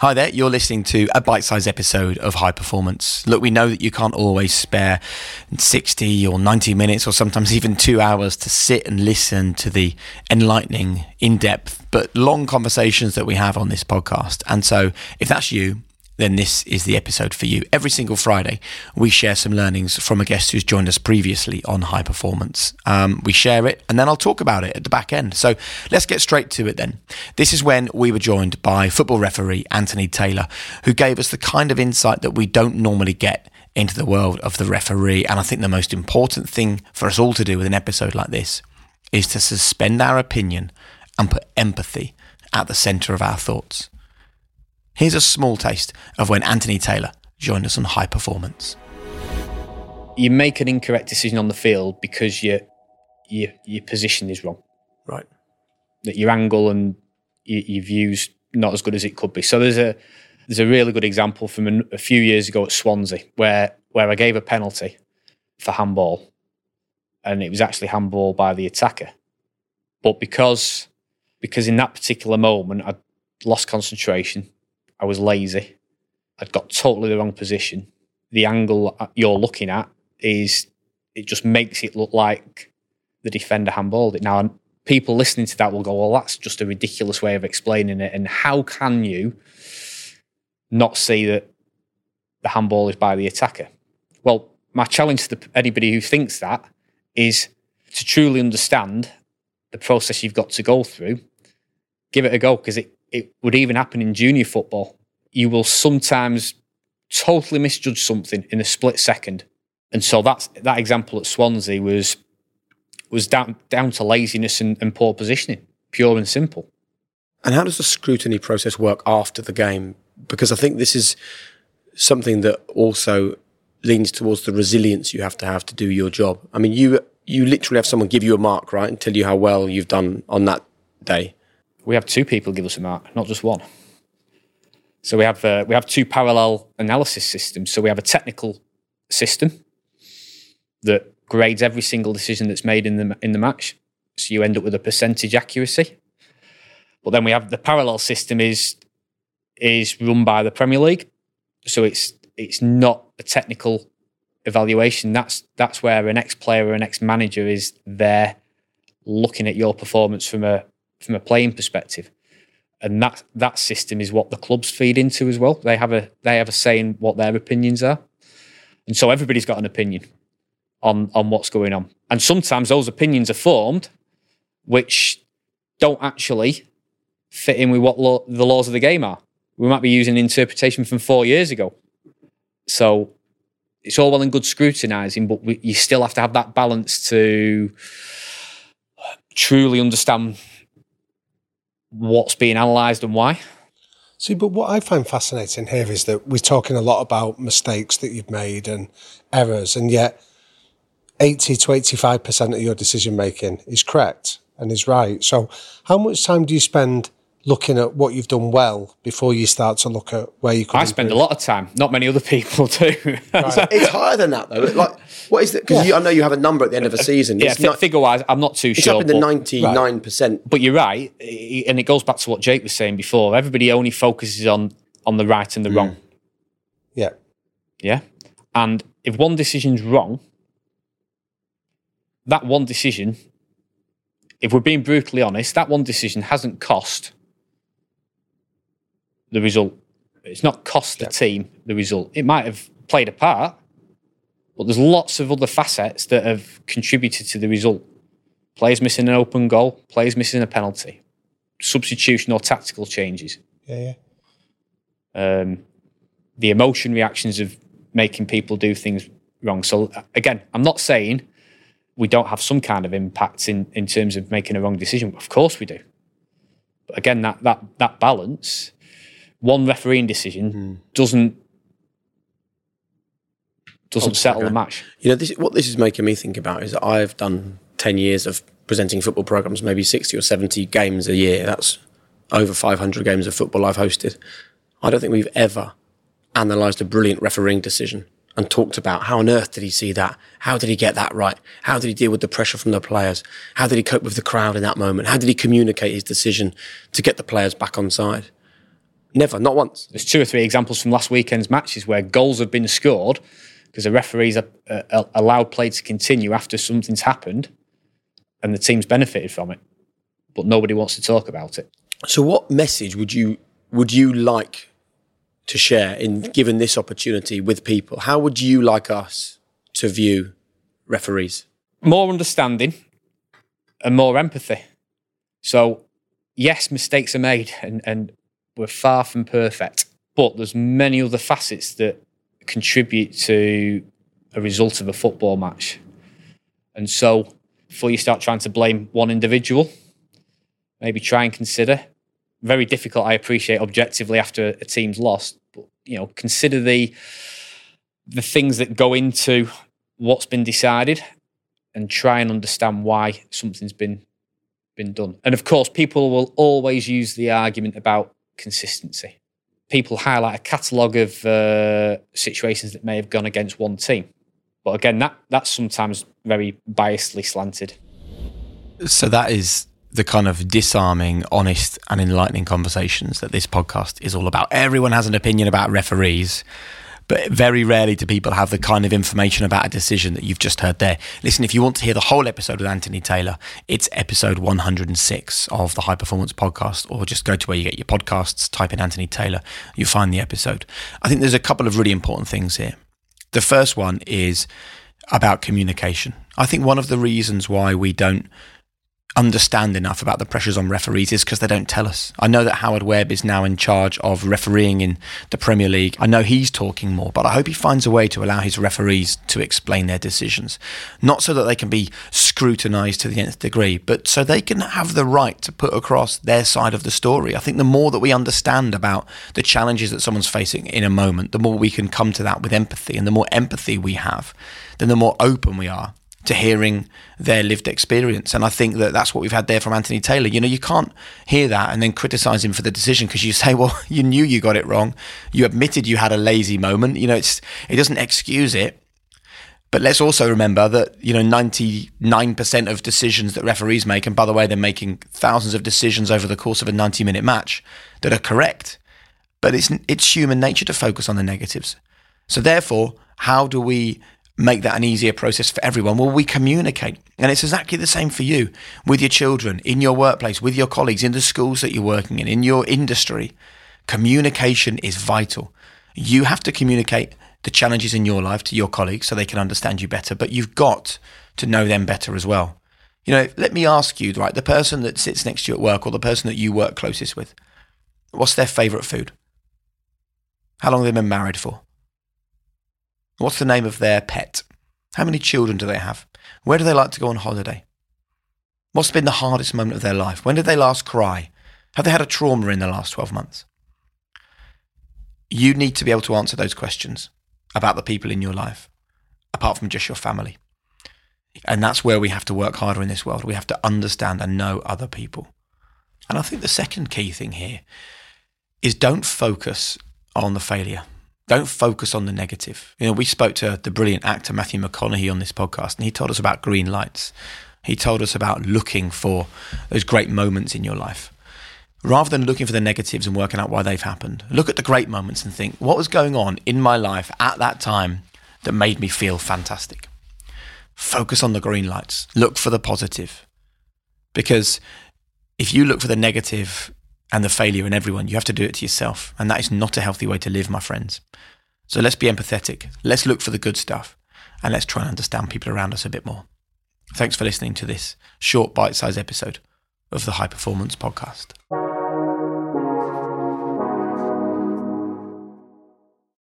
Hi there, you're listening to a bite sized episode of High Performance. Look, we know that you can't always spare 60 or 90 minutes or sometimes even two hours to sit and listen to the enlightening, in depth, but long conversations that we have on this podcast. And so, if that's you, then this is the episode for you. Every single Friday, we share some learnings from a guest who's joined us previously on high performance. Um, we share it, and then I'll talk about it at the back end. So let's get straight to it then. This is when we were joined by football referee Anthony Taylor, who gave us the kind of insight that we don't normally get into the world of the referee. And I think the most important thing for us all to do with an episode like this is to suspend our opinion and put empathy at the centre of our thoughts. Here's a small taste of when Anthony Taylor joined us on High Performance. You make an incorrect decision on the field because your your your position is wrong. Right. That your angle and your, your view's not as good as it could be. So there's a there's a really good example from a, a few years ago at Swansea where where I gave a penalty for handball, and it was actually handball by the attacker, but because because in that particular moment I lost concentration I was lazy. I'd got totally the wrong position. The angle you're looking at is it just makes it look like the defender handballed it. Now, people listening to that will go, "Well, that's just a ridiculous way of explaining it." And how can you not see that the handball is by the attacker? Well, my challenge to the, anybody who thinks that is to truly understand the process you've got to go through. Give it a go because it it would even happen in junior football. You will sometimes totally misjudge something in a split second. And so that's that example at Swansea was was down down to laziness and, and poor positioning, pure and simple. And how does the scrutiny process work after the game? Because I think this is something that also leans towards the resilience you have to have to do your job. I mean, you you literally have someone give you a mark, right, and tell you how well you've done on that day we have two people give us a mark, not just one. So we have uh, we have two parallel analysis systems. So we have a technical system that grades every single decision that's made in the in the match. So you end up with a percentage accuracy. But then we have the parallel system is is run by the Premier League. So it's it's not a technical evaluation. That's that's where an ex player or an ex manager is there looking at your performance from a from a playing perspective. And that that system is what the clubs feed into as well. They have a they have a say in what their opinions are. And so everybody's got an opinion on on what's going on. And sometimes those opinions are formed which don't actually fit in with what law, the laws of the game are. We might be using interpretation from four years ago. So it's all well and good scrutinising, but we, you still have to have that balance to truly understand what's being analysed and why. See, but what I find fascinating here is that we're talking a lot about mistakes that you've made and errors, and yet 80 to 85% of your decision making is correct and is right. So, how much time do you spend looking at what you've done well before you start to look at where you could. I spend a lot of time. Not many other people do. Right. it's higher than that though. Like, what is it? Because yeah. I know you have a number at the end of a season. Yeah, f- figure wise, I'm not too it's sure. It's up in the ninety nine percent. But you're right, and it goes back to what Jake was saying before. Everybody only focuses on on the right and the mm. wrong. Yeah. Yeah. And if one decision's wrong, that one decision, if we're being brutally honest, that one decision hasn't cost the result. It's not cost the team the result. It might have played a part, but there's lots of other facets that have contributed to the result. Players missing an open goal, players missing a penalty, substitution or tactical changes. Yeah, yeah. Um, the emotion reactions of making people do things wrong. So again, I'm not saying we don't have some kind of impact in, in terms of making a wrong decision. Of course we do. But again, that that that balance one refereeing decision mm. doesn't doesn't settle the match. You know, this, what this is making me think about is that I've done ten years of presenting football programs, maybe sixty or seventy games a year. That's over five hundred games of football I've hosted. I don't think we've ever analysed a brilliant refereeing decision and talked about how on earth did he see that? How did he get that right? How did he deal with the pressure from the players? How did he cope with the crowd in that moment? How did he communicate his decision to get the players back on side? Never, not once. There's two or three examples from last weekend's matches where goals have been scored because the referees are, uh, allowed play to continue after something's happened and the team's benefited from it, but nobody wants to talk about it. So, what message would you would you like to share in given this opportunity with people? How would you like us to view referees? More understanding and more empathy. So, yes, mistakes are made, and, and we're far from perfect, but there's many other facets that contribute to a result of a football match. And so, before you start trying to blame one individual, maybe try and consider. Very difficult, I appreciate, objectively after a team's lost, but you know, consider the the things that go into what's been decided and try and understand why something's been been done. And of course, people will always use the argument about consistency. People highlight a catalogue of uh, situations that may have gone against one team. But again, that that's sometimes very biasedly slanted. So that is the kind of disarming, honest, and enlightening conversations that this podcast is all about. Everyone has an opinion about referees, but very rarely do people have the kind of information about a decision that you've just heard there. Listen, if you want to hear the whole episode with Anthony Taylor, it's episode 106 of the High Performance Podcast, or just go to where you get your podcasts, type in Anthony Taylor, you'll find the episode. I think there's a couple of really important things here. The first one is about communication. I think one of the reasons why we don't understand enough about the pressures on referees is because they don't tell us. I know that Howard Webb is now in charge of refereeing in the Premier League. I know he's talking more, but I hope he finds a way to allow his referees to explain their decisions. Not so that they can be scrutinised to the nth degree, but so they can have the right to put across their side of the story. I think the more that we understand about the challenges that someone's facing in a moment, the more we can come to that with empathy. And the more empathy we have, then the more open we are to hearing their lived experience. And I think that that's what we've had there from Anthony Taylor. You know, you can't hear that and then criticize him for the decision because you say, well, you knew you got it wrong. You admitted you had a lazy moment. You know, it's it doesn't excuse it. But let's also remember that, you know, 99% of decisions that referees make, and by the way, they're making thousands of decisions over the course of a 90 minute match that are correct. But it's, it's human nature to focus on the negatives. So therefore, how do we make that an easier process for everyone? Well, we communicate. And it's exactly the same for you with your children, in your workplace, with your colleagues, in the schools that you're working in, in your industry. Communication is vital. You have to communicate the challenges in your life to your colleagues so they can understand you better, but you've got to know them better as well. You know, let me ask you, right, the person that sits next to you at work or the person that you work closest with, what's their favorite food? How long have they been married for? What's the name of their pet? How many children do they have? Where do they like to go on holiday? What's been the hardest moment of their life? When did they last cry? Have they had a trauma in the last 12 months? You need to be able to answer those questions about the people in your life, apart from just your family. And that's where we have to work harder in this world. We have to understand and know other people. And I think the second key thing here is don't focus on the failure. Don't focus on the negative. You know, we spoke to the brilliant actor Matthew McConaughey on this podcast, and he told us about green lights. He told us about looking for those great moments in your life. Rather than looking for the negatives and working out why they've happened, look at the great moments and think, what was going on in my life at that time that made me feel fantastic? Focus on the green lights. Look for the positive. Because if you look for the negative and the failure in everyone. You have to do it to yourself. And that is not a healthy way to live, my friends. So let's be empathetic. Let's look for the good stuff. And let's try and understand people around us a bit more. Thanks for listening to this short, bite sized episode of the High Performance Podcast.